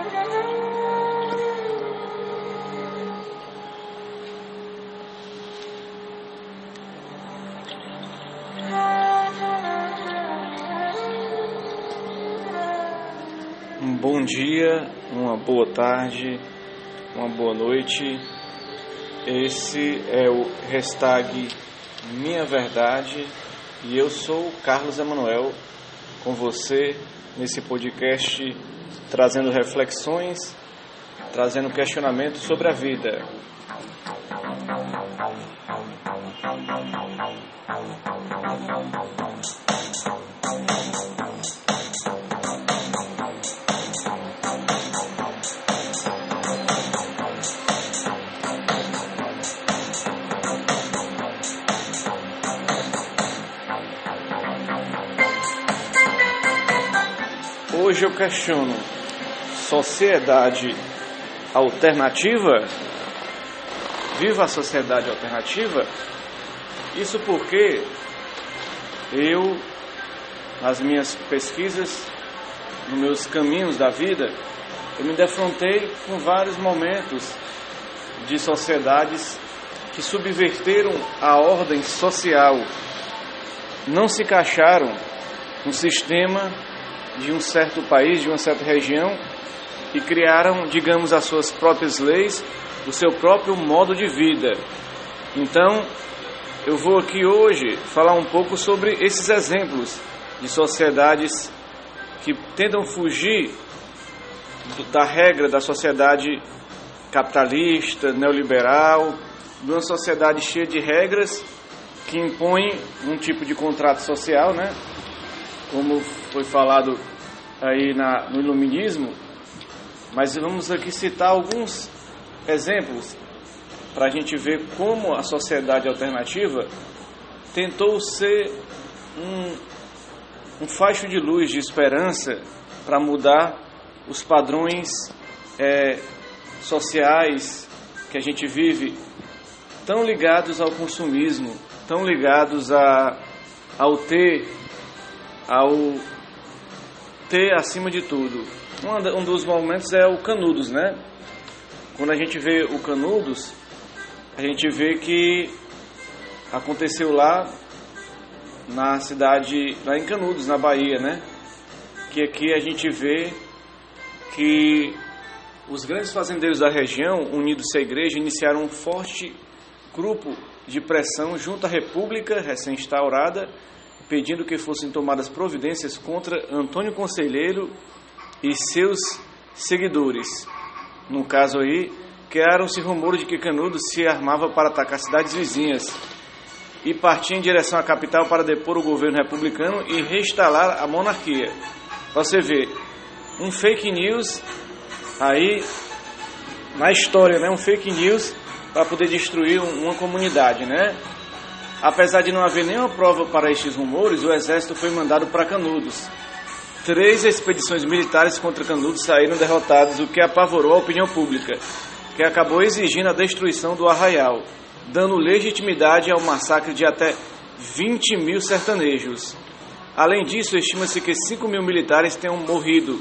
Um bom dia, uma boa tarde, uma boa noite. Esse é o hashtag Minha Verdade e eu sou Carlos Emanuel com você nesse podcast trazendo reflexões, trazendo questionamentos sobre a vida. Hoje eu questiono: sociedade alternativa? Viva a sociedade alternativa? Isso porque eu, nas minhas pesquisas, nos meus caminhos da vida, eu me defrontei com vários momentos de sociedades que subverteram a ordem social, não se encaixaram no sistema de um certo país, de uma certa região, e criaram, digamos, as suas próprias leis, o seu próprio modo de vida. Então, eu vou aqui hoje falar um pouco sobre esses exemplos de sociedades que tentam fugir da regra da sociedade capitalista, neoliberal, de uma sociedade cheia de regras que impõe um tipo de contrato social, né? Como foi falado aí na, no iluminismo, mas vamos aqui citar alguns exemplos para a gente ver como a sociedade alternativa tentou ser um, um facho de luz, de esperança para mudar os padrões é, sociais que a gente vive, tão ligados ao consumismo, tão ligados a, ao ter, ao ter acima de tudo. Um, dos momentos é o Canudos, né? Quando a gente vê o Canudos, a gente vê que aconteceu lá na cidade, lá em Canudos, na Bahia, né? Que aqui a gente vê que os grandes fazendeiros da região, unidos à igreja, iniciaram um forte grupo de pressão junto à República recém-instaurada, pedindo que fossem tomadas providências contra Antônio Conselheiro e seus seguidores. No caso aí, criaram-se rumores de que Canudos se armava para atacar cidades vizinhas e partia em direção à capital para depor o governo republicano e reinstalar a monarquia. Para você ver, um fake news aí na história, né? Um fake news para poder destruir uma comunidade, né? Apesar de não haver nenhuma prova para estes rumores, o exército foi mandado para Canudos. Três expedições militares contra Canudos saíram derrotadas, o que apavorou a opinião pública, que acabou exigindo a destruição do arraial, dando legitimidade ao massacre de até 20 mil sertanejos. Além disso, estima-se que 5 mil militares tenham morrido.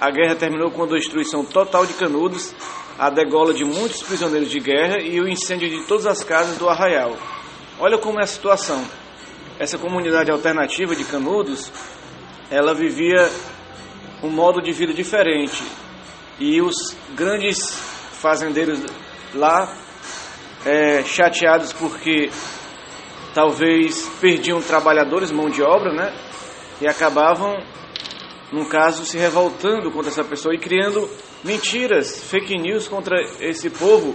A guerra terminou com a destruição total de Canudos, a degola de muitos prisioneiros de guerra e o incêndio de todas as casas do arraial. Olha como é a situação. Essa comunidade alternativa de Canudos, ela vivia um modo de vida diferente. E os grandes fazendeiros lá, é, chateados porque talvez perdiam trabalhadores, mão de obra, né? E acabavam, no caso, se revoltando contra essa pessoa e criando mentiras, fake news contra esse povo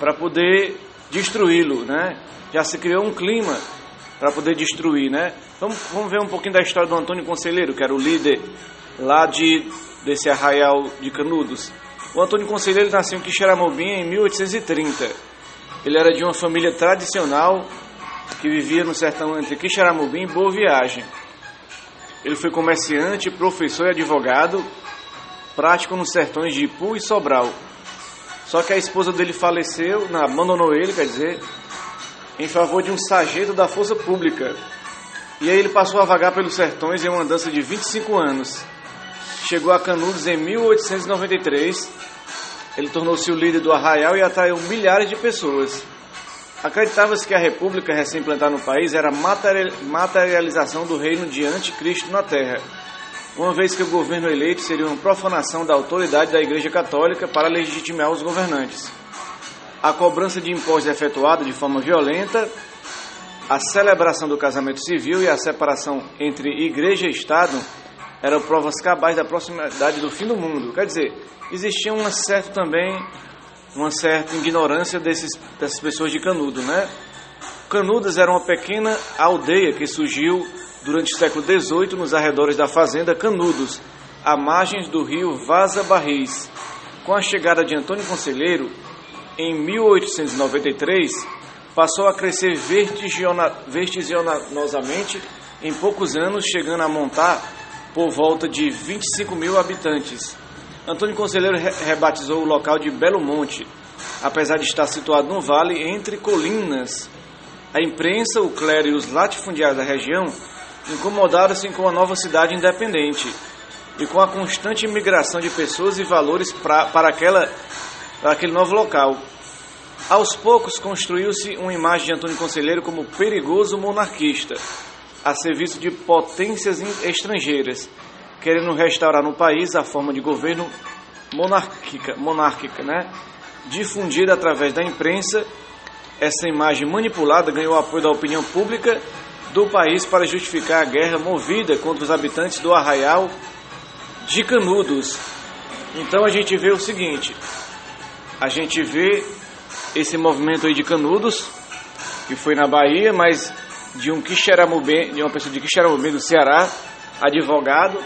para poder destruí-lo, né? Já se criou um clima para poder destruir, né? Vamos, vamos ver um pouquinho da história do Antônio Conselheiro, que era o líder lá de desse arraial de Canudos. O Antônio Conselheiro nasceu em Quixeramobim em 1830. Ele era de uma família tradicional que vivia no sertão entre Quixeramobim e Boa Viagem. Ele foi comerciante, professor e advogado, prático nos sertões de Ipu e Sobral. Só que a esposa dele faleceu, abandonou ele, quer dizer, em favor de um sargento da força pública. E aí ele passou a vagar pelos sertões em uma dança de 25 anos. chegou a Canudos em 1893. Ele tornou-se o líder do arraial e atraiu milhares de pessoas. Acreditava-se que a república recém-implantada no país era a materialização do reino de anticristo na terra, uma vez que o governo eleito seria uma profanação da autoridade da Igreja Católica para legitimar os governantes. A cobrança de impostos é efetuada de forma violenta, a celebração do casamento civil e a separação entre igreja e Estado eram provas cabais da proximidade do fim do mundo. Quer dizer, existia uma certa também uma certa ignorância desses, dessas pessoas de Canudo, né? Canudas era uma pequena aldeia que surgiu durante o século XVIII nos arredores da fazenda Canudos, à margens do rio Vaza Barris. Com a chegada de Antônio Conselheiro, em 1893, passou a crescer vertiginosamente em poucos anos, chegando a montar por volta de 25 mil habitantes. Antônio Conselheiro rebatizou o local de Belo Monte, apesar de estar situado num vale entre colinas. A imprensa, o clero e os latifundiários da região incomodaram-se com a nova cidade independente e com a constante imigração de pessoas e valores pra, para, aquela, para aquele novo local. Aos poucos construiu-se uma imagem de Antônio Conselheiro como perigoso monarquista, a serviço de potências estrangeiras, querendo restaurar no país a forma de governo monárquica, monárquica né? difundida através da imprensa. Essa imagem manipulada ganhou apoio da opinião pública do país para justificar a guerra movida contra os habitantes do arraial de Canudos. Então a gente vê o seguinte: a gente vê esse movimento aí de Canudos, que foi na Bahia, mas de um Quixeramobim, de uma pessoa de Quixeramobim do Ceará, advogado,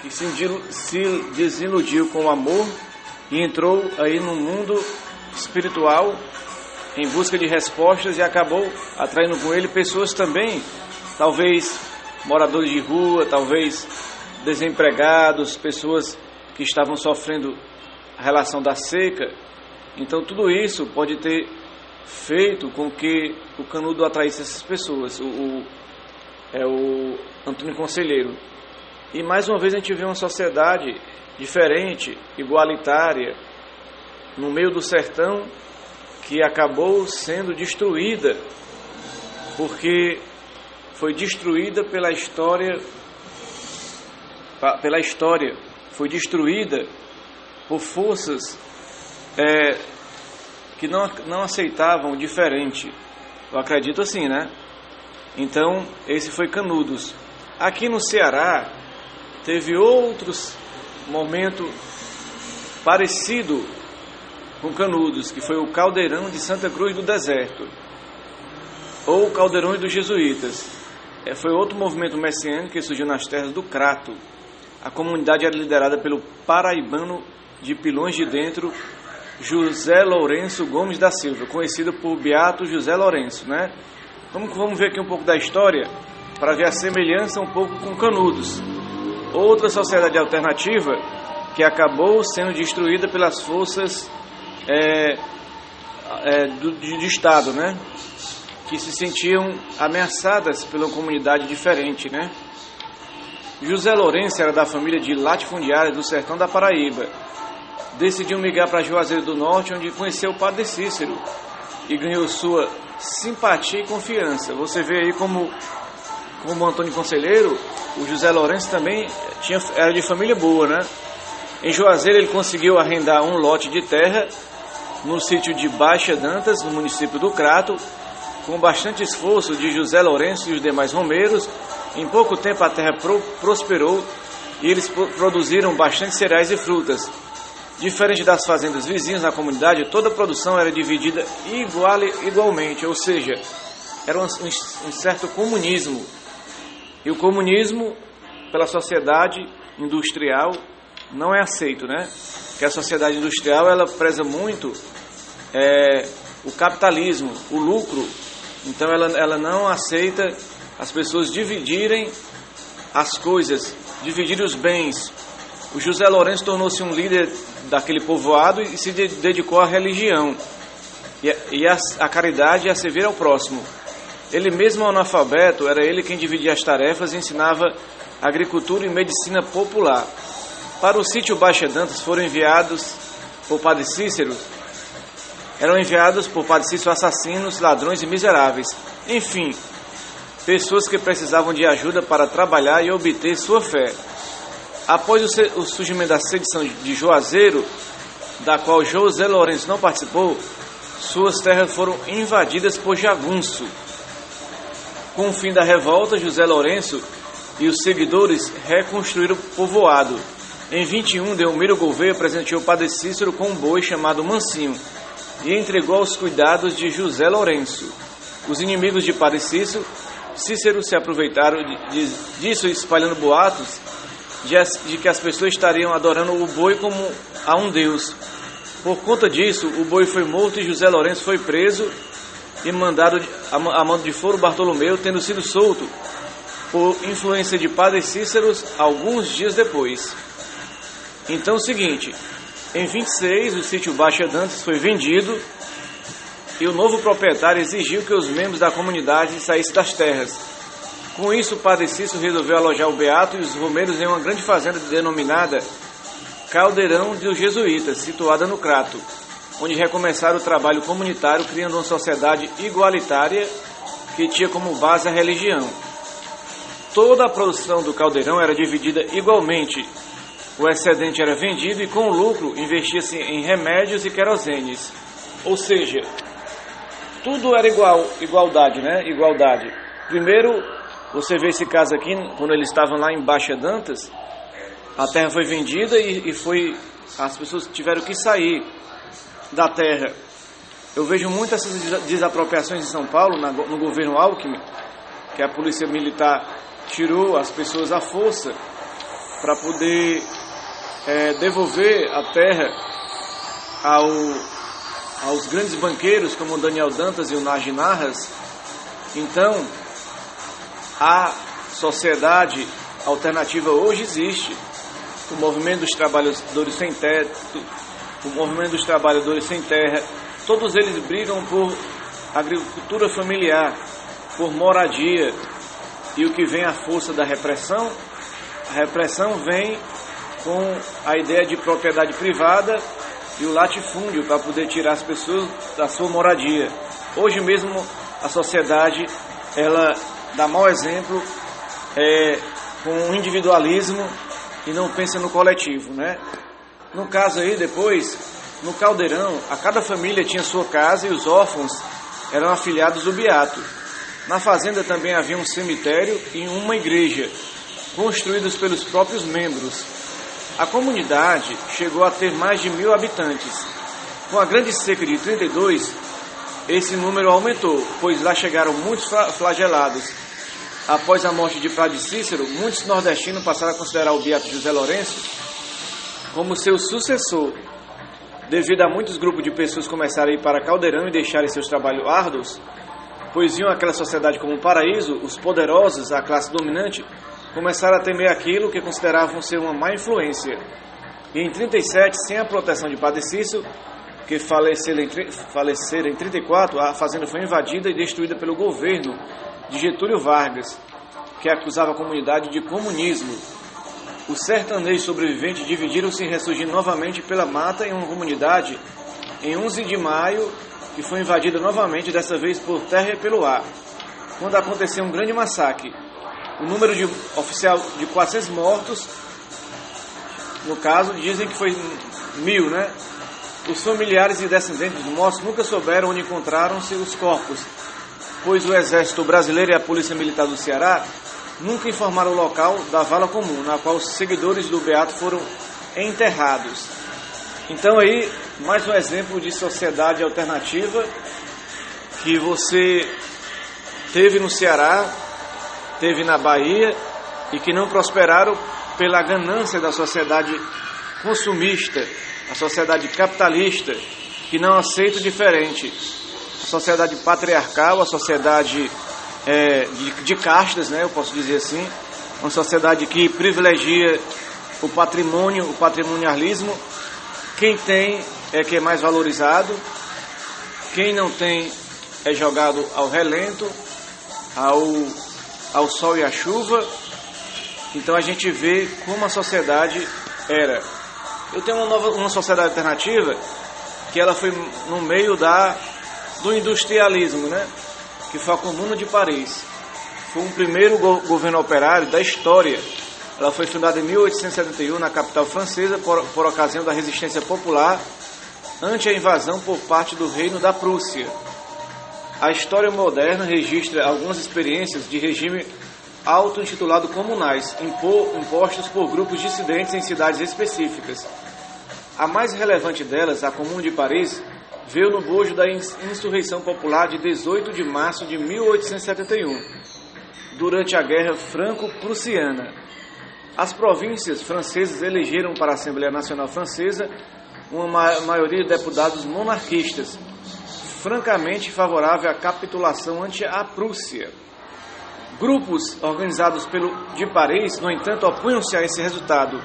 que se, se desiludiu com o amor e entrou aí no mundo espiritual em busca de respostas e acabou atraindo com ele pessoas também, talvez moradores de rua, talvez desempregados, pessoas que estavam sofrendo a relação da seca. Então tudo isso pode ter feito com que o Canudo atraísse essas pessoas, o, o é o Antônio Conselheiro. E mais uma vez a gente vê uma sociedade diferente, igualitária, no meio do sertão, que acabou sendo destruída, porque foi destruída pela história, pela história, foi destruída por forças é, que não, não aceitavam diferente. Eu acredito assim, né? Então, esse foi Canudos. Aqui no Ceará, teve outros momento parecido com Canudos, que foi o Caldeirão de Santa Cruz do Deserto, ou o Caldeirão dos Jesuítas. É, foi outro movimento messiânico que surgiu nas terras do Crato. A comunidade era liderada pelo paraibano de Pilões de Dentro, José Lourenço Gomes da Silva, conhecido por Beato José Lourenço, né? Vamos, vamos ver aqui um pouco da história para ver a semelhança um pouco com Canudos outra sociedade alternativa que acabou sendo destruída pelas forças é, é, do, de, de, Estado, né? Que se sentiam ameaçadas pela comunidade diferente, né? José Lourenço era da família de latifundiários do sertão da Paraíba. Decidiu migrar para Juazeiro do Norte, onde conheceu o padre Cícero e ganhou sua simpatia e confiança. Você vê aí como como Antônio Conselheiro, o José Lourenço também tinha, era de família boa, né? Em Juazeiro ele conseguiu arrendar um lote de terra no sítio de Baixa Dantas, no município do Crato, com bastante esforço de José Lourenço e os demais romeiros. Em pouco tempo a terra pro, prosperou e eles produziram bastante cereais e frutas. Diferente das fazendas vizinhas na comunidade, toda a produção era dividida igual, igualmente, ou seja, era um, um certo comunismo e o comunismo, pela sociedade industrial, não é aceito, né? Porque a sociedade industrial ela preza muito é, o capitalismo, o lucro. Então ela, ela não aceita as pessoas dividirem as coisas, dividir os bens. O José Lourenço tornou-se um líder daquele povoado e se dedicou à religião e a, a caridade e a servir ao próximo. Ele mesmo analfabeto, era ele quem dividia as tarefas e ensinava agricultura e medicina popular. Para o sítio Baixa Dantas foram enviados por Padre Cícero, eram enviados por Padre Cícero assassinos, ladrões e miseráveis. Enfim, pessoas que precisavam de ajuda para trabalhar e obter sua fé. Após o surgimento da sedição de Juazeiro, da qual José Lourenço não participou, suas terras foram invadidas por Jagunço. Com o fim da revolta, José Lourenço e os seguidores reconstruíram o povoado. Em 21, Delmiro Gouveia presenteou Padre Cícero com um boi chamado Mansinho e entregou aos cuidados de José Lourenço. Os inimigos de Padre Cícero, Cícero se aproveitaram disso espalhando boatos de que as pessoas estariam adorando o boi como a um deus. Por conta disso, o boi foi morto e José Lourenço foi preso e mandado a mando de Foro Bartolomeu, tendo sido solto por influência de Padre Cícero alguns dias depois. Então, o seguinte: em 26, o sítio Baixa Dantas foi vendido e o novo proprietário exigiu que os membros da comunidade saíssem das terras. Com isso, o Padre Cícero resolveu alojar o Beato e os romeiros em uma grande fazenda denominada Caldeirão dos Jesuítas, situada no Crato, onde recomeçaram o trabalho comunitário criando uma sociedade igualitária que tinha como base a religião. Toda a produção do caldeirão era dividida igualmente. O excedente era vendido e com o lucro investia-se em remédios e querosenes. Ou seja, tudo era igual, igualdade, né? Igualdade. Primeiro, você vê esse caso aqui, quando eles estavam lá em Baixa Dantas, a terra foi vendida e, e foi as pessoas tiveram que sair da terra. Eu vejo muitas essas desapropriações em São Paulo, na, no governo Alckmin, que a polícia militar tirou as pessoas à força para poder é, devolver a terra ao, aos grandes banqueiros como Daniel Dantas e o Nagy Narras. Então, a sociedade alternativa hoje existe o movimento dos trabalhadores sem teto, o movimento dos trabalhadores sem terra, todos eles brigam por agricultura familiar, por moradia. E o que vem à força da repressão? A repressão vem com a ideia de propriedade privada e o latifúndio para poder tirar as pessoas da sua moradia. Hoje mesmo a sociedade ela dá mau exemplo é, com o individualismo e não pensa no coletivo, né? No caso aí, depois, no caldeirão, a cada família tinha sua casa e os órfãos eram afiliados do Beato. Na fazenda também havia um cemitério e uma igreja, construídos pelos próprios membros. A comunidade chegou a ter mais de mil habitantes. Com a grande seca de 32, esse número aumentou, pois lá chegaram muitos flagelados Após a morte de Padre Cícero, muitos nordestinos passaram a considerar o Beato José Lourenço como seu sucessor, devido a muitos grupos de pessoas começarem a ir para Caldeirão e deixarem seus trabalhos árduos, pois viam aquela sociedade como um paraíso, os poderosos, a classe dominante, começaram a temer aquilo que consideravam ser uma má influência. E em 37, sem a proteção de Padre Cícero, que faleceu em, faleceram em 34, a fazenda foi invadida e destruída pelo governo de Getúlio Vargas, que acusava a comunidade de comunismo. Os sertanejos sobreviventes dividiram-se e ressurgiram novamente pela mata em uma comunidade em 11 de maio, que foi invadida novamente, dessa vez por terra e pelo ar, quando aconteceu um grande massacre. O número de oficial de 400 mortos, no caso, dizem que foi mil, né? Os familiares e descendentes dos mortos nunca souberam onde encontraram-se os corpos, pois o Exército Brasileiro e a Polícia Militar do Ceará nunca informaram o local da vala comum, na qual os seguidores do Beato foram enterrados. Então aí, mais um exemplo de sociedade alternativa que você teve no Ceará, teve na Bahia e que não prosperaram pela ganância da sociedade consumista, a sociedade capitalista, que não aceita o diferente, sociedade patriarcal, a sociedade é, de, de castas, né, eu posso dizer assim, uma sociedade que privilegia o patrimônio, o patrimonialismo. Quem tem é que é mais valorizado, quem não tem é jogado ao relento, ao, ao sol e à chuva. Então a gente vê como a sociedade era. Eu tenho uma, nova, uma sociedade alternativa que ela foi no meio da, do industrialismo, né? que foi a Comuna de Paris. Foi o primeiro go governo operário da história. Ela foi fundada em 1871 na capital francesa por, por ocasião da resistência popular ante a invasão por parte do Reino da Prússia. A história moderna registra algumas experiências de regime auto-intitulado comunais, impostos por grupos dissidentes em cidades específicas. A mais relevante delas, a Comuna de Paris, veio no bojo da insurreição popular de 18 de março de 1871, durante a Guerra Franco-Prussiana. As províncias francesas elegeram para a Assembleia Nacional Francesa uma maioria de deputados monarquistas, francamente favorável à capitulação ante a Prússia. Grupos organizados pelo de Paris, no entanto, opunham-se a esse resultado.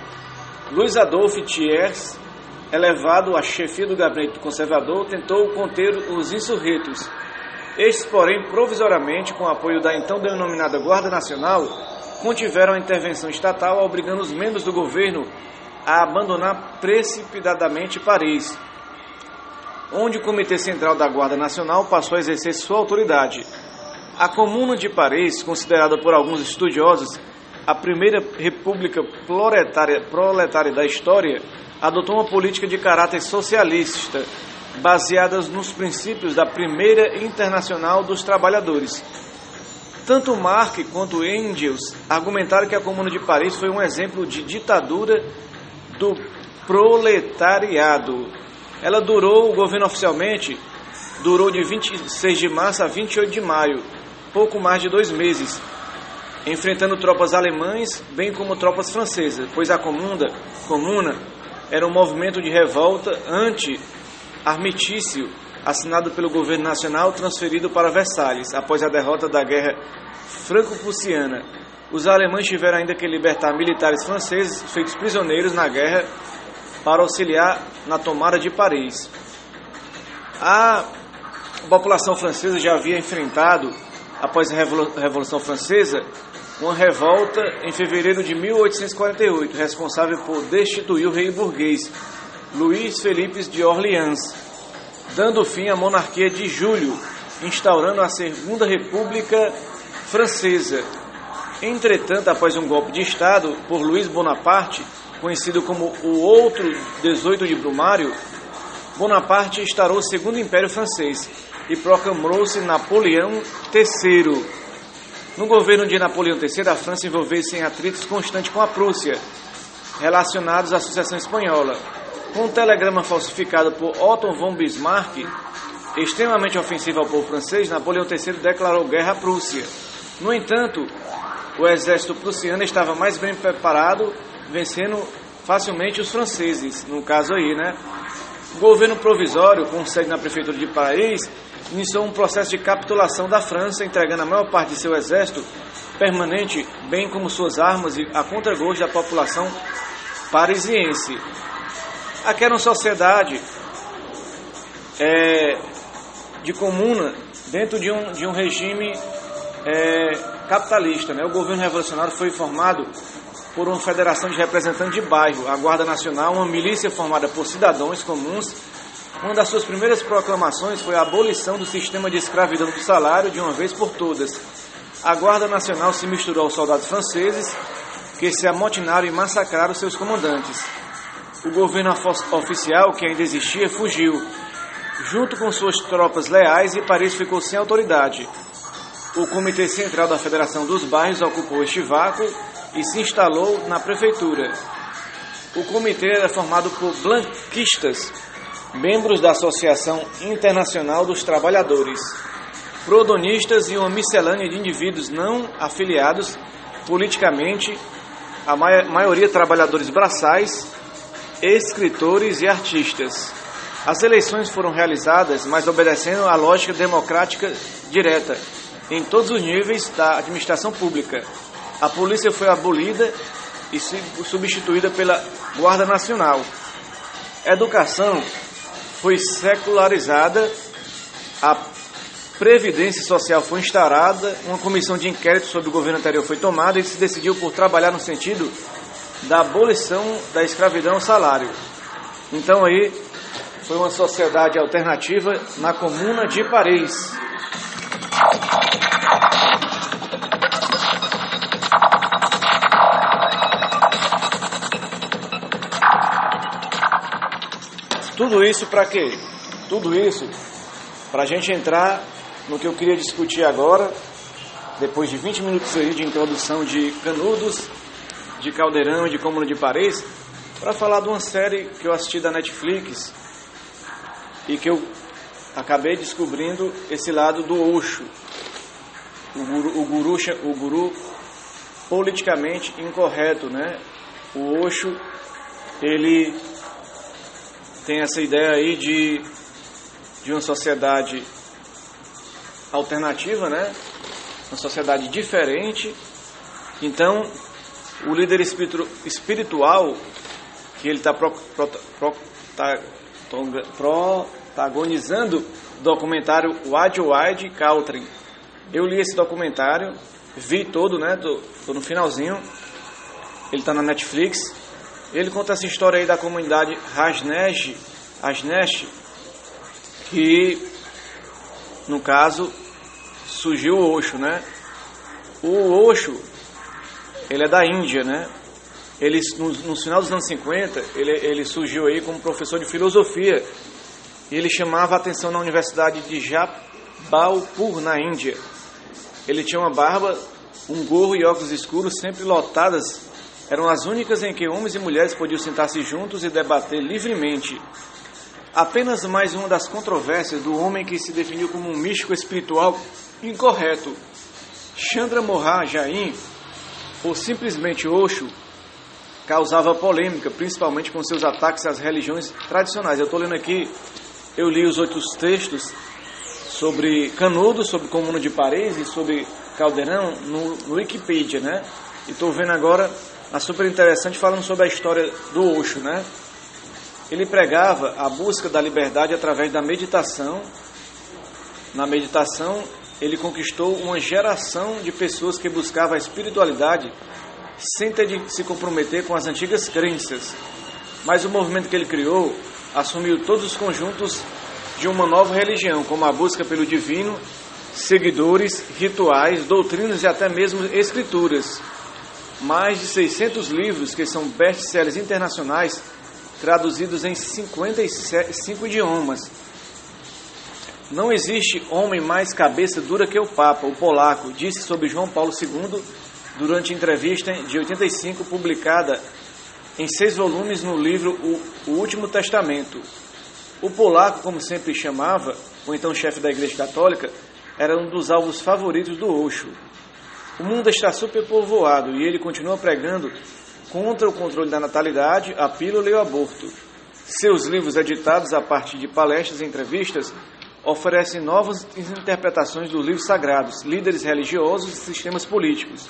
Luiz Adolphe Thiers, elevado à chefia do gabinete conservador, tentou conter os insurretos. Estes, porém, provisoriamente, com apoio da então denominada Guarda Nacional, contiveram a intervenção estatal, obrigando os membros do governo a abandonar precipitadamente Paris, onde o Comitê Central da Guarda Nacional passou a exercer sua autoridade. A Comuna de Paris, considerada por alguns estudiosos a primeira república proletária, proletária da história, adotou uma política de caráter socialista, baseada nos princípios da Primeira Internacional dos Trabalhadores. Tanto Marx quanto Engels argumentaram que a Comuna de Paris foi um exemplo de ditadura do proletariado. Ela durou, o governo oficialmente, durou de 26 de março a 28 de maio, pouco mais de dois meses, enfrentando tropas alemães, bem como tropas francesas, pois a comuna, comuna era um movimento de revolta anti-armitício assinado pelo governo nacional transferido para Versalhes após a derrota da guerra franco-prussiana os alemães tiveram ainda que libertar militares franceses feitos prisioneiros na guerra para auxiliar na tomada de Paris. A população francesa já havia enfrentado, após a Revolução Francesa, uma revolta em fevereiro de 1848, responsável por destituir o rei burguês, Luís Felipe de Orleans, dando fim à monarquia de Júlio, instaurando a Segunda República Francesa, Entretanto, após um golpe de Estado por Luiz Bonaparte, conhecido como o Outro 18 de Brumário, Bonaparte instaurou o Segundo Império Francês e proclamou-se Napoleão III. No governo de Napoleão III, a França envolveu-se em atritos constantes com a Prússia, relacionados à sucessão espanhola. Com um telegrama falsificado por Otto von Bismarck, extremamente ofensivo ao povo francês, Napoleão III declarou guerra à Prússia. No entanto, o exército prussiano estava mais bem preparado, vencendo facilmente os franceses, no caso aí, né? O governo provisório, com sede na prefeitura de Paris, iniciou um processo de capitulação da França, entregando a maior parte de seu exército permanente, bem como suas armas e a contragosto da população parisiense. Uma sociedade é, de comuna dentro de um, de um regime é, capitalista. Né? O governo revolucionário foi formado por uma federação de representantes de bairro, a Guarda Nacional, uma milícia formada por cidadãos comuns. Uma das suas primeiras proclamações foi a abolição do sistema de escravidão do salário de uma vez por todas. A Guarda Nacional se misturou aos soldados franceses que se amotinaram e massacraram seus comandantes. O governo oficial, que ainda existia, fugiu, junto com suas tropas leais, e Paris ficou sem autoridade o Comitê Central da Federação dos Bairros ocupou este vácuo e se instalou na prefeitura. O comitê era formado por blanquistas, membros da Associação Internacional dos Trabalhadores, prodonistas e uma miscelânea de indivíduos não afiliados politicamente, a maioria trabalhadores braçais, escritores e artistas. As eleições foram realizadas, mas obedecendo à lógica democrática direta, em todos os níveis da administração pública. A polícia foi abolida e substituída pela Guarda Nacional. Educação foi secularizada, a Previdência Social foi instaurada, uma comissão de inquérito sobre o governo anterior foi tomada e se decidiu por trabalhar no sentido da abolição da escravidão salário. Então aí foi uma sociedade alternativa na comuna de Paris. Tudo isso para quê? Tudo isso para a gente entrar no que eu queria discutir agora, depois de 20 minutos aí de introdução de Canudos, de Caldeirão e de Comuna de Paris, para falar de uma série que eu assisti da Netflix e que eu acabei descobrindo esse lado do Osho, o guru, o guru, o guru politicamente incorreto, né? O Osho, ele tem essa ideia aí de, de uma sociedade alternativa, né? Uma sociedade diferente. Então, o líder espiritual que ele está pro, pro, pro, tá, protagonizando o documentário Wide Wide Country. Eu li esse documentário, vi todo, né? Tô, tô no finalzinho. Ele está na Netflix. Ele conta essa história aí da comunidade Rajnesh, que no caso surgiu o Osho, né? O Osho, ele é da Índia, né? Ele, no, no final dos anos 50, ele, ele surgiu aí como professor de filosofia. E ele chamava a atenção na Universidade de Jabalpur, na Índia. Ele tinha uma barba, um gorro e óculos escuros sempre lotadas. Eram as únicas em que homens e mulheres podiam sentar-se juntos e debater livremente. Apenas mais uma das controvérsias do homem que se definiu como um místico espiritual incorreto. Chandra Mohan Jain, ou simplesmente Osho, causava polêmica, principalmente com seus ataques às religiões tradicionais. Eu estou lendo aqui, eu li os outros textos sobre Canudo, sobre Comuna de Paris e sobre Caldeirão no, no Wikipedia, né? E estou vendo agora a super interessante falando sobre a história do Osho, né? Ele pregava a busca da liberdade através da meditação. Na meditação, ele conquistou uma geração de pessoas que buscavam a espiritualidade sem ter de se comprometer com as antigas crenças. Mas o movimento que ele criou assumiu todos os conjuntos de uma nova religião, como a busca pelo divino, seguidores, rituais, doutrinas e até mesmo escrituras. Mais de 600 livros que são best-sellers internacionais, traduzidos em 55 idiomas. Não existe homem mais cabeça dura que o Papa, o polaco, disse sobre João Paulo II durante entrevista de 85 publicada em seis volumes no livro O, Último Testamento. O polaco, como sempre chamava, o então chefe da Igreja Católica, era um dos alvos favoritos do Osho. O mundo está superpovoado e ele continua pregando contra o controle da natalidade, a pílula e o aborto. Seus livros, editados a partir de palestras e entrevistas, oferecem novas interpretações dos livros sagrados, líderes religiosos e sistemas políticos.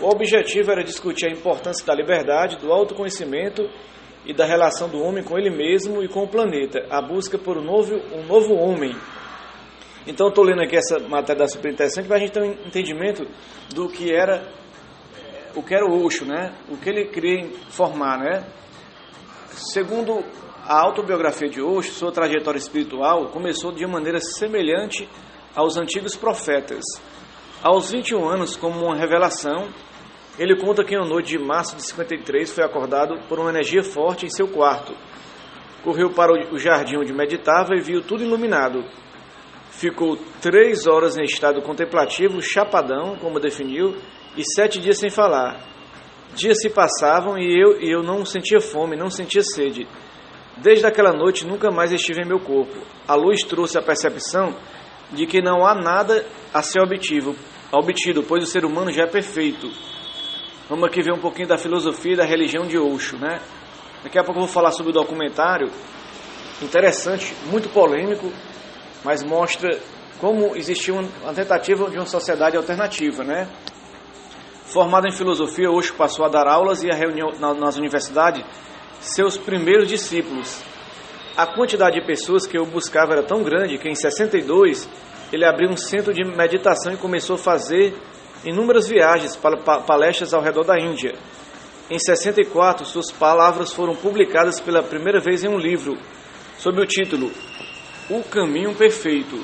O objetivo era discutir a importância da liberdade, do autoconhecimento e da relação do homem com ele mesmo e com o planeta, a busca por um novo, um novo homem. Então, estou lendo aqui essa matéria da super interessante para a gente ter um entendimento do que era o que era o Osho, né? O que ele queria formar, né? Segundo a autobiografia de Osho, sua trajetória espiritual começou de maneira semelhante aos antigos profetas. Aos 21 anos, como uma revelação, ele conta que na noite de março de 53 foi acordado por uma energia forte em seu quarto. Correu para o jardim onde meditava e viu tudo iluminado. Ficou três horas em estado contemplativo, chapadão, como definiu, e sete dias sem falar. Dias se passavam e eu, e eu não sentia fome, não sentia sede. Desde aquela noite nunca mais estive em meu corpo. A luz trouxe a percepção de que não há nada a ser obtido, obtido, pois o ser humano já é perfeito. Vamos aqui ver um pouquinho da filosofia e da religião de Osho, né? Daqui a pouco eu vou falar sobre o documentário, interessante, muito polêmico, mas mostra como existia uma tentativa de uma sociedade alternativa, né? Formado em filosofia, Osho passou a dar aulas e a reunião nas universidades seus primeiros discípulos. A quantidade de pessoas que eu buscava era tão grande que em 62 ele abriu um centro de meditação e começou a fazer inúmeras viagens para palestras ao redor da Índia. Em 64, suas palavras foram publicadas pela primeira vez em um livro, sob o título O Caminho Perfeito.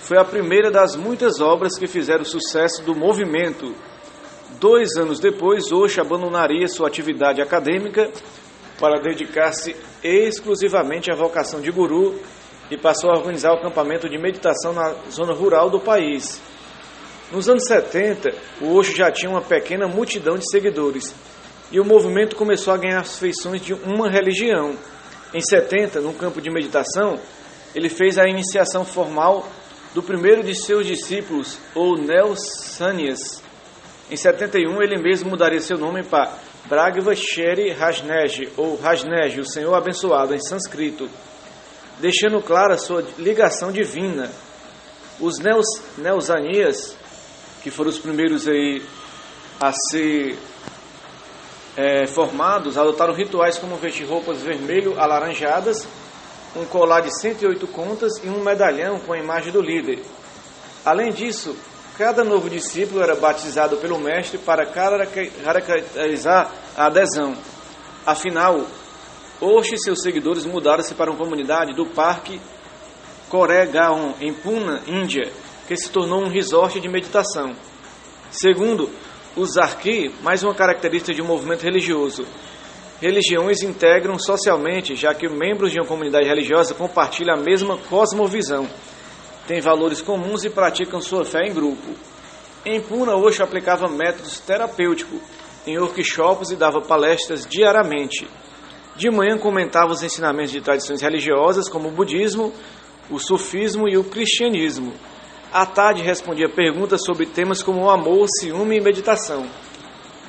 Foi a primeira das muitas obras que fizeram sucesso do movimento. Dois anos depois, Osho abandonaria sua atividade acadêmica para dedicar-se exclusivamente à vocação de guru e passou a organizar o acampamento de meditação na zona rural do país. Nos anos 70, o Osho já tinha uma pequena multidão de seguidores e o movimento começou a ganhar as feições de uma religião. Em 70, no campo de meditação, ele fez a iniciação formal do primeiro de seus discípulos, ou Nelsanias. Em 71, ele mesmo mudaria seu nome para Bragva Sheri Rajnej, ou Rajnej, o Senhor abençoado, em sânscrito, deixando clara sua ligação divina. Os Neus, que foram os primeiros aí a ser é, formados adotaram rituais como vestir roupas vermelho alaranjadas, um colar de 108 contas e um medalhão com a imagem do líder. Além disso, cada novo discípulo era batizado pelo mestre para caracterizar a adesão. Afinal, Osho e seus seguidores mudaram-se para uma comunidade do Parque Koregaon, em Pune, Índia, que se tornou um resort de meditação. Segundo os arqui, mais uma característica de um movimento religioso. Religiões integram socialmente, já que membros de uma comunidade religiosa compartilham a mesma cosmovisão, têm valores comuns e praticam sua fé em grupo. Em Puna, Osho aplicava métodos terapêuticos em workshops e dava palestras diariamente. De manhã comentava os ensinamentos de tradições religiosas como o budismo, o sufismo e o cristianismo. À tarde respondia perguntas sobre temas como o amor, ciúme e meditação.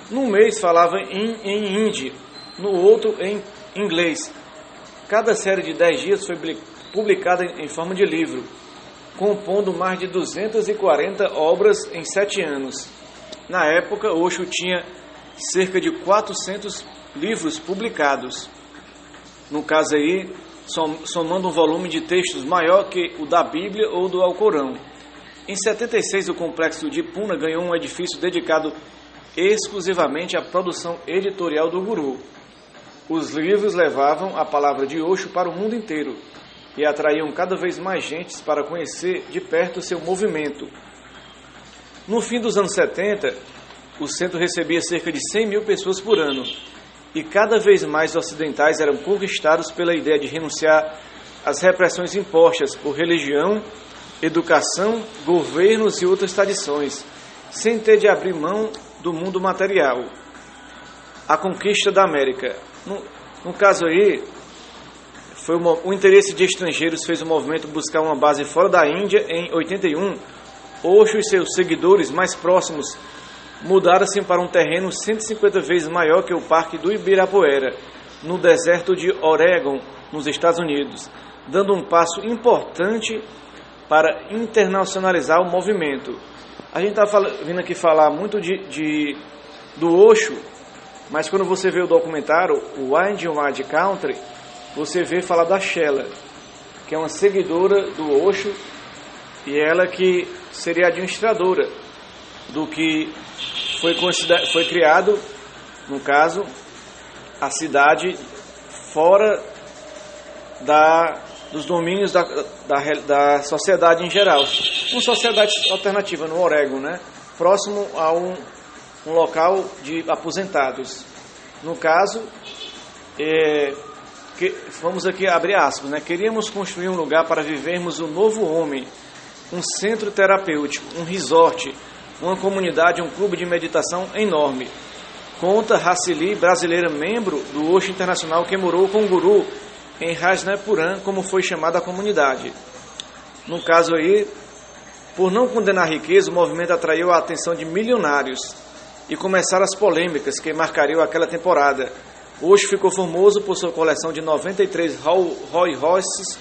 Num mês falava em, em hindi, no outro em inglês. Cada série de dez dias foi publicada em forma de livro, compondo mais de 240 obras em sete anos. Na época, Osho tinha cerca de 400 livros publicados. No caso aí, somando um volume de textos maior que o da Bíblia ou do Alcorão. Em 76, o complexo de Puna ganhou um edifício dedicado exclusivamente à produção editorial do Guru. Os livros levavam a palavra de Osho para o mundo inteiro e atraíam cada vez mais gente para conhecer de perto seu movimento. No fim dos anos 70, o centro recebia cerca de 100 mil pessoas por ano e cada vez mais ocidentais eram conquistados pela ideia de renunciar às repressões impostas por religião educação, governos e outras tradições, sem ter de abrir mão do mundo material. A conquista da América. No, no caso aí, foi uma, o interesse de estrangeiros fez o movimento buscar uma base fora da Índia em 81. Osho e seus seguidores mais próximos mudaram-se para um terreno 150 vezes maior que o Parque do Ibirapuera, no deserto de Oregon, nos Estados Unidos, dando um passo importante para internacionalizar o movimento. A gente está vindo aqui falar muito de, de, do Osho, mas quando você vê o documentário, o Wind Wild Country, você vê falar da Shella, que é uma seguidora do Osho e ela que seria administradora do que foi, foi criado, no caso, a cidade fora da dos domínios da, da, da sociedade em geral. Uma sociedade alternativa no Oregon, né? próximo a um, um local de aposentados. No caso, é, que, vamos aqui abrir aspas, né? queríamos construir um lugar para vivermos o um novo homem, um centro terapêutico, um resort, uma comunidade, um clube de meditação enorme. Conta Hassili, brasileira membro do Osho Internacional, que morou com o guru em Rajnepuram, como foi chamada a comunidade. No caso aí, por não condenar riqueza, o movimento atraiu a atenção de milionários e começaram as polêmicas que marcariam aquela temporada. Hoje ficou famoso por sua coleção de 93 Roy Royces.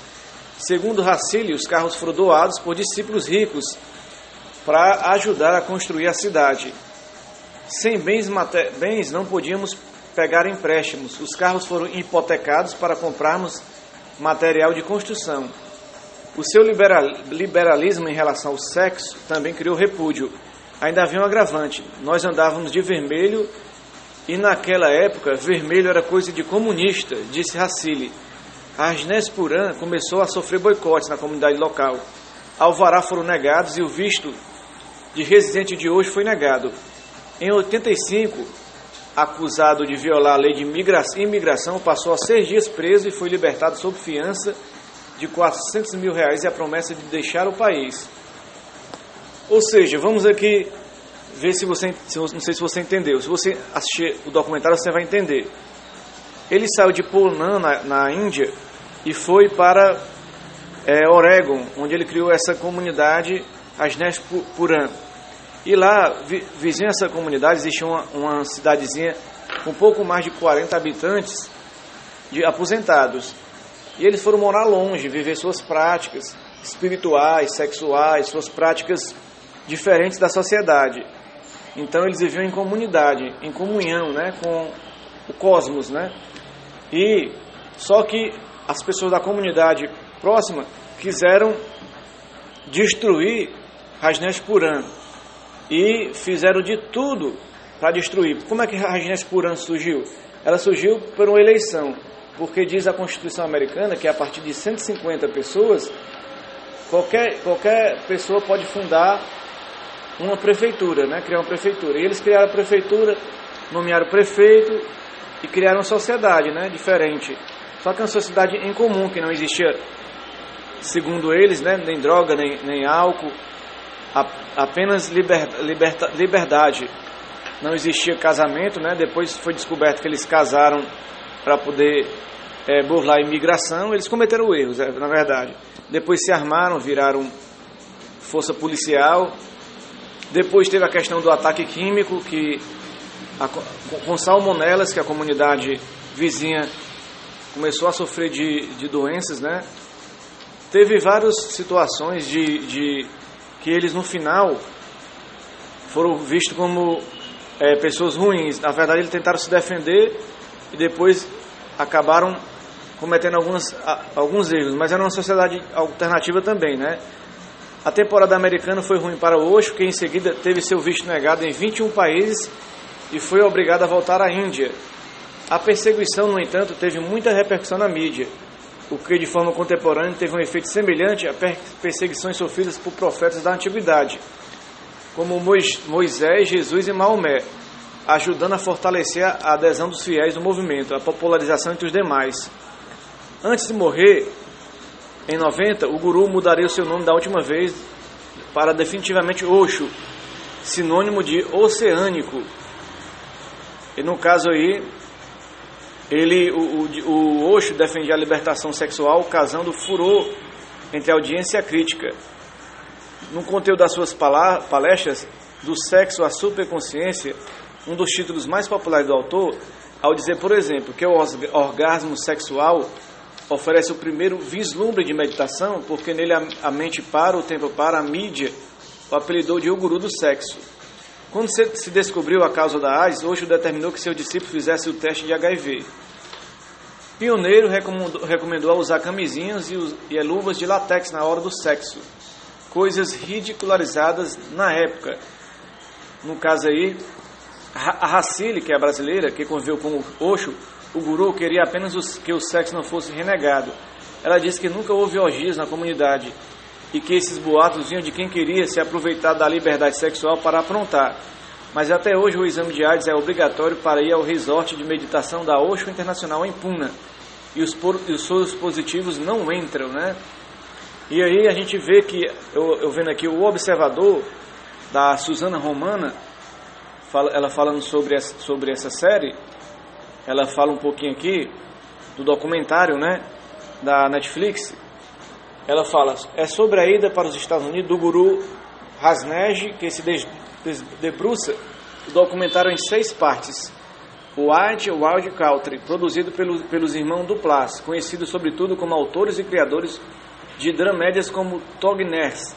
Segundo Racine, os carros foram doados por discípulos ricos para ajudar a construir a cidade. Sem bens, bens não podíamos pegar empréstimos. Os carros foram hipotecados para comprarmos material de construção. O seu liberalismo em relação ao sexo também criou repúdio. Ainda havia um agravante. Nós andávamos de vermelho E naquela época, vermelho era coisa de comunista, disse Racine. Arnés Puran começou a sofrer boicotes na comunidade local. Alvará foram negados e o visto de residente de hoje foi negado. Em 85, acusado de violar a lei de imigração, passou a seis dias preso e foi libertado sob fiança de 400 mil reais e a promessa de deixar o país. Ou seja, vamos aqui ver se você, não sei se você entendeu. Se você assistir o documentário, você vai entender. Ele saiu de Punan, na, na Índia, e foi para é, Oregon, onde ele criou essa comunidade Asnes Puran. E lá, vi, vizinho essa comunidade, existia uma, uma cidadezinha com pouco mais de 40 habitantes de aposentados. E eles foram morar longe, viver suas práticas espirituais, sexuais, suas práticas diferentes da sociedade. Então eles viviam em comunidade, em comunhão, né, com o cosmos, né? E só que as pessoas da comunidade próxima quiseram destruir Rajnesh Puran e fizeram de tudo para destruir. Como é que Rajnesh Puran surgiu? Ela surgiu por uma eleição, porque diz a Constituição americana que a partir de 150 pessoas qualquer qualquer pessoa pode fundar uma prefeitura, né? Criar uma prefeitura. E eles criaram a prefeitura, nomearam o prefeito e criaram uma sociedade, né? Diferente. Só que é uma sociedade em comum, que não existia, segundo eles, né? Nem droga, nem, nem álcool, apenas liber, liberta, liberdade. Não existia casamento, né? Depois foi descoberto que eles casaram para poder é, burlar a imigração. Eles cometeram erros, é, na verdade. Depois se armaram, viraram força policial depois teve a questão do ataque químico, que a, com salmonelas, que a comunidade vizinha começou a sofrer de, de doenças, né? Teve várias situações de, de que eles no final foram vistos como é, pessoas ruins. Na verdade, eles tentaram se defender e depois acabaram cometendo algumas, alguns erros. Mas era uma sociedade alternativa também, né? A temporada americana foi ruim para o Osho, que em seguida teve seu visto negado em 21 países e foi obrigado a voltar à Índia. A perseguição, no entanto, teve muita repercussão na mídia, o que de forma contemporânea teve um efeito semelhante a perseguições sofridas por profetas da antiguidade, como Moisés, Jesus e Maomé, ajudando a fortalecer a adesão dos fiéis do movimento, a popularização entre os demais. Antes de morrer, em 90, o guru mudaria o seu nome da última vez para definitivamente Osho, sinônimo de oceânico. E no caso aí, ele, o, o, o Osho defendia a libertação sexual, causando furor entre a audiência e a crítica. No conteúdo das suas palestras, do sexo à superconsciência, um dos títulos mais populares do autor, ao dizer, por exemplo, que o orgasmo sexual oferece o primeiro vislumbre de meditação, porque nele a, mente para, o tempo para, a mídia o apelidou de o guru do sexo. Quando se descobriu a causa da AIDS, Osho determinou que seu discípulo fizesse o teste de HIV. Pioneiro recomendou, recomendou usar camisinhas e, e luvas de látex na hora do sexo, coisas ridicularizadas na época. No caso aí, a Racile, que é brasileira, que conviveu com Osho, o guru queria apenas que o sexo não fosse renegado. Ela disse que nunca houve orgias na comunidade e que esses boatos vinham de quem queria se aproveitar da liberdade sexual para aprontar. Mas até hoje o exame de AIDS é obrigatório para ir ao resort de meditação da Osho Internacional em Puna. E os, e os seus positivos não entram, né? E aí a gente vê que, eu, eu vendo aqui o observador da Susana Romana, ela falando sobre essa, sobre essa série, ela fala um pouquinho aqui do documentário, né, da Netflix. Ela fala, é sobre a ida para os Estados Unidos do guru Hasnej, que se debruça o documentário em seis partes. O Wild Wild Country, produzido pelo, pelos irmãos Duplas, conhecidos sobretudo como autores e criadores de dramédias como Togners.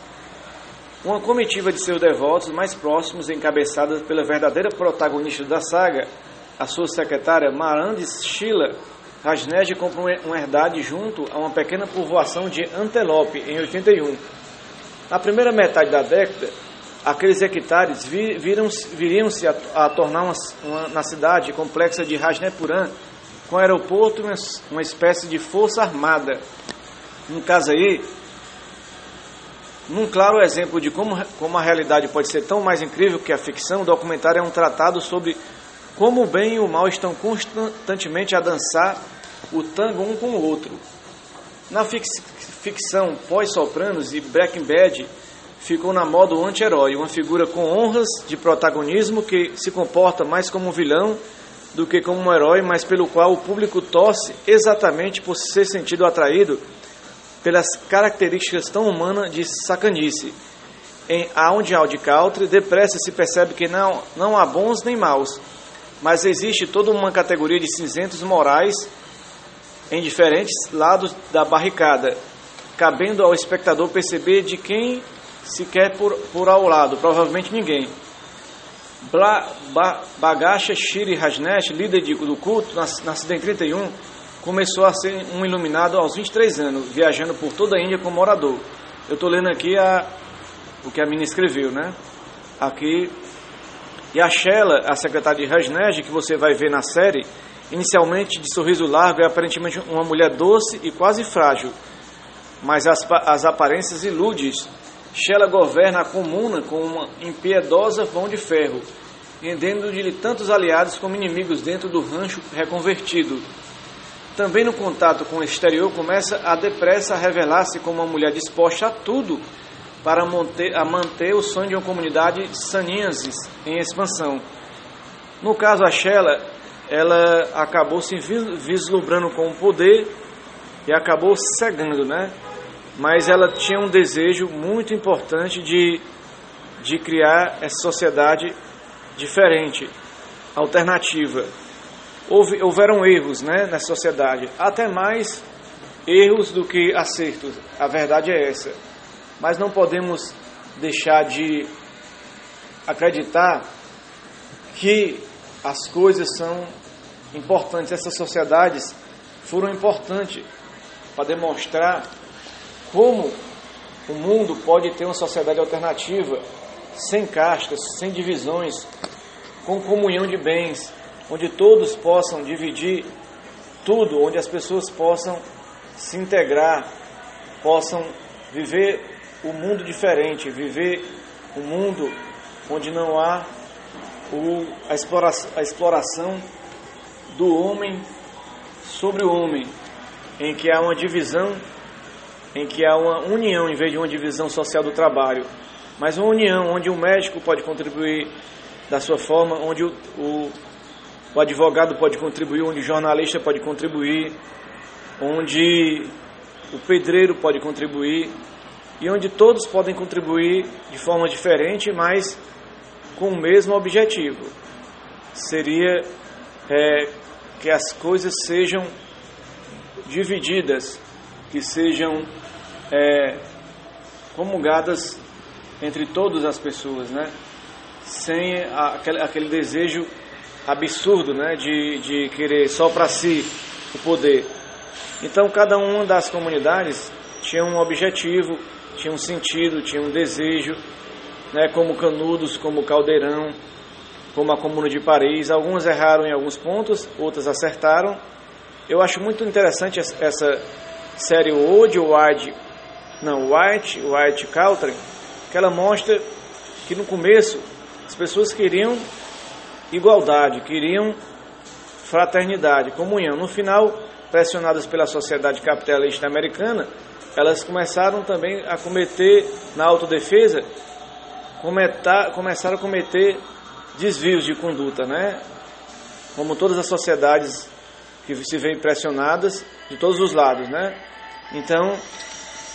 Uma comitiva de seus devotos mais próximos, encabeçada pela verdadeira protagonista da saga, a sua secretária Marandis Sheila Rajnej comprou uma herdade junto a uma pequena povoação de Antelope, em 81. Na primeira metade da década, aqueles hectares viriam-se a, tornar uma, uma, na cidade complexa de Rajnepuram, com aeroporto uma, uma espécie de força armada. No caso aí, num claro exemplo de como, como a realidade pode ser tão mais incrível que a ficção, o documentário é um tratado sobre como o bem e o mal estão constantemente a dançar o tango um com o outro. Na ficção pós-Sopranos e Breaking Bad, ficou na moda o anti-herói, uma figura com honras de protagonismo que se comporta mais como um vilão do que como um herói, mas pelo qual o público torce exatamente por ser sentido atraído pelas características tão humanas de sacanice. Em Aonde de Country, depressa se percebe que não, não há bons nem maus, mas existe toda uma categoria de cinzentos morais em diferentes lados da barricada, cabendo ao espectador perceber de quem sequer por, por ao lado, provavelmente ninguém. Bla, ba, Bagacha Shiri Rajnesh, líder de, do culto, nascido em 31, começou a ser um iluminado aos 23 anos, viajando por toda a Índia como orador. Eu estou lendo aqui a, o que a menina escreveu, né? Aqui. E a Shela, a secretária de Rajnesh, que você vai ver na série, inicialmente de sorriso largo, é aparentemente uma mulher doce e quase frágil, mas as, as aparências iludem Shela governa a comuna com uma impiedosa mão de ferro, rendendo-lhe tantos aliados como inimigos dentro do rancho reconvertido. Também no contato com o exterior começa a depressa a revelar-se como uma mulher disposta a tudo para manter, a manter o sonho de uma comunidade saniensis em expansão. No caso, a Shela, ela acabou se vislumbrando com o poder e acabou cegando, né? mas ela tinha um desejo muito importante de, de criar essa sociedade diferente, alternativa. Houve, houveram erros né, na sociedade, até mais erros do que acertos, a verdade é essa. Mas não podemos deixar de acreditar que as coisas são importantes, essas sociedades foram importantes para demonstrar como o mundo pode ter uma sociedade alternativa, sem castas, sem divisões, com comunhão de bens, onde todos possam dividir tudo, onde as pessoas possam se integrar, possam viver o um mundo diferente, viver um mundo onde não há o, a, exploração, a exploração do homem sobre o homem, em que há uma divisão em que há uma união em vez de uma divisão social do trabalho, mas uma união onde o médico pode contribuir da sua forma, onde o, o, o advogado pode contribuir, onde o jornalista pode contribuir, onde o pedreiro pode contribuir e onde todos podem contribuir de forma diferente, mas com o mesmo objetivo. Seria é, que as coisas sejam divididas, que sejam é, comungadas entre todas as pessoas, né? Sem aquele, aquele desejo absurdo, né? De, de querer só para si o poder. Então, cada uma das comunidades tinha um objetivo, tinha um sentido, tinha um desejo, né? Como Canudos, como Caldeirão, como a Comuna de Paris. Algumas erraram em alguns pontos, outras acertaram. Eu acho muito interessante essa série Old Wide não, White, White Country, que ela mostra que no começo as pessoas queriam igualdade, queriam fraternidade, comunhão. No final, pressionadas pela sociedade capitalista americana, elas começaram também a cometer, na autodefesa, cometar, começaram a cometer desvios de conduta, né? Como todas as sociedades que se veem pressionadas de todos os lados, né? Então,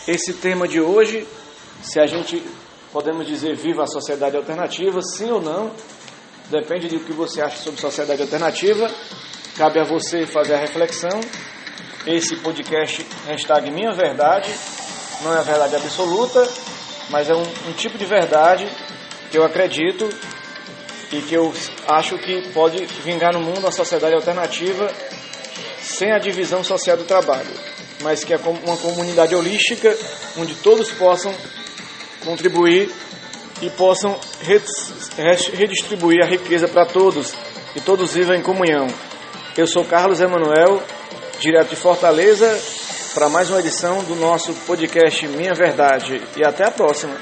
esse tema de hoje, se a gente podemos dizer viva a sociedade alternativa, sim ou não, depende do que você acha sobre sociedade alternativa, cabe a você fazer a reflexão. Esse podcast hashtag Minha Verdade não é a verdade absoluta, mas é um, um tipo de verdade que eu acredito e que eu acho que pode vingar no mundo a sociedade alternativa sem a divisão social do trabalho mas que é uma comunidade holística onde todos possam contribuir e possam redistribuir a riqueza para todos e todos vivam em comunhão. Eu sou Carlos Emanuel, direto de Fortaleza, para mais uma edição do nosso podcast Minha Verdade. E até a próxima.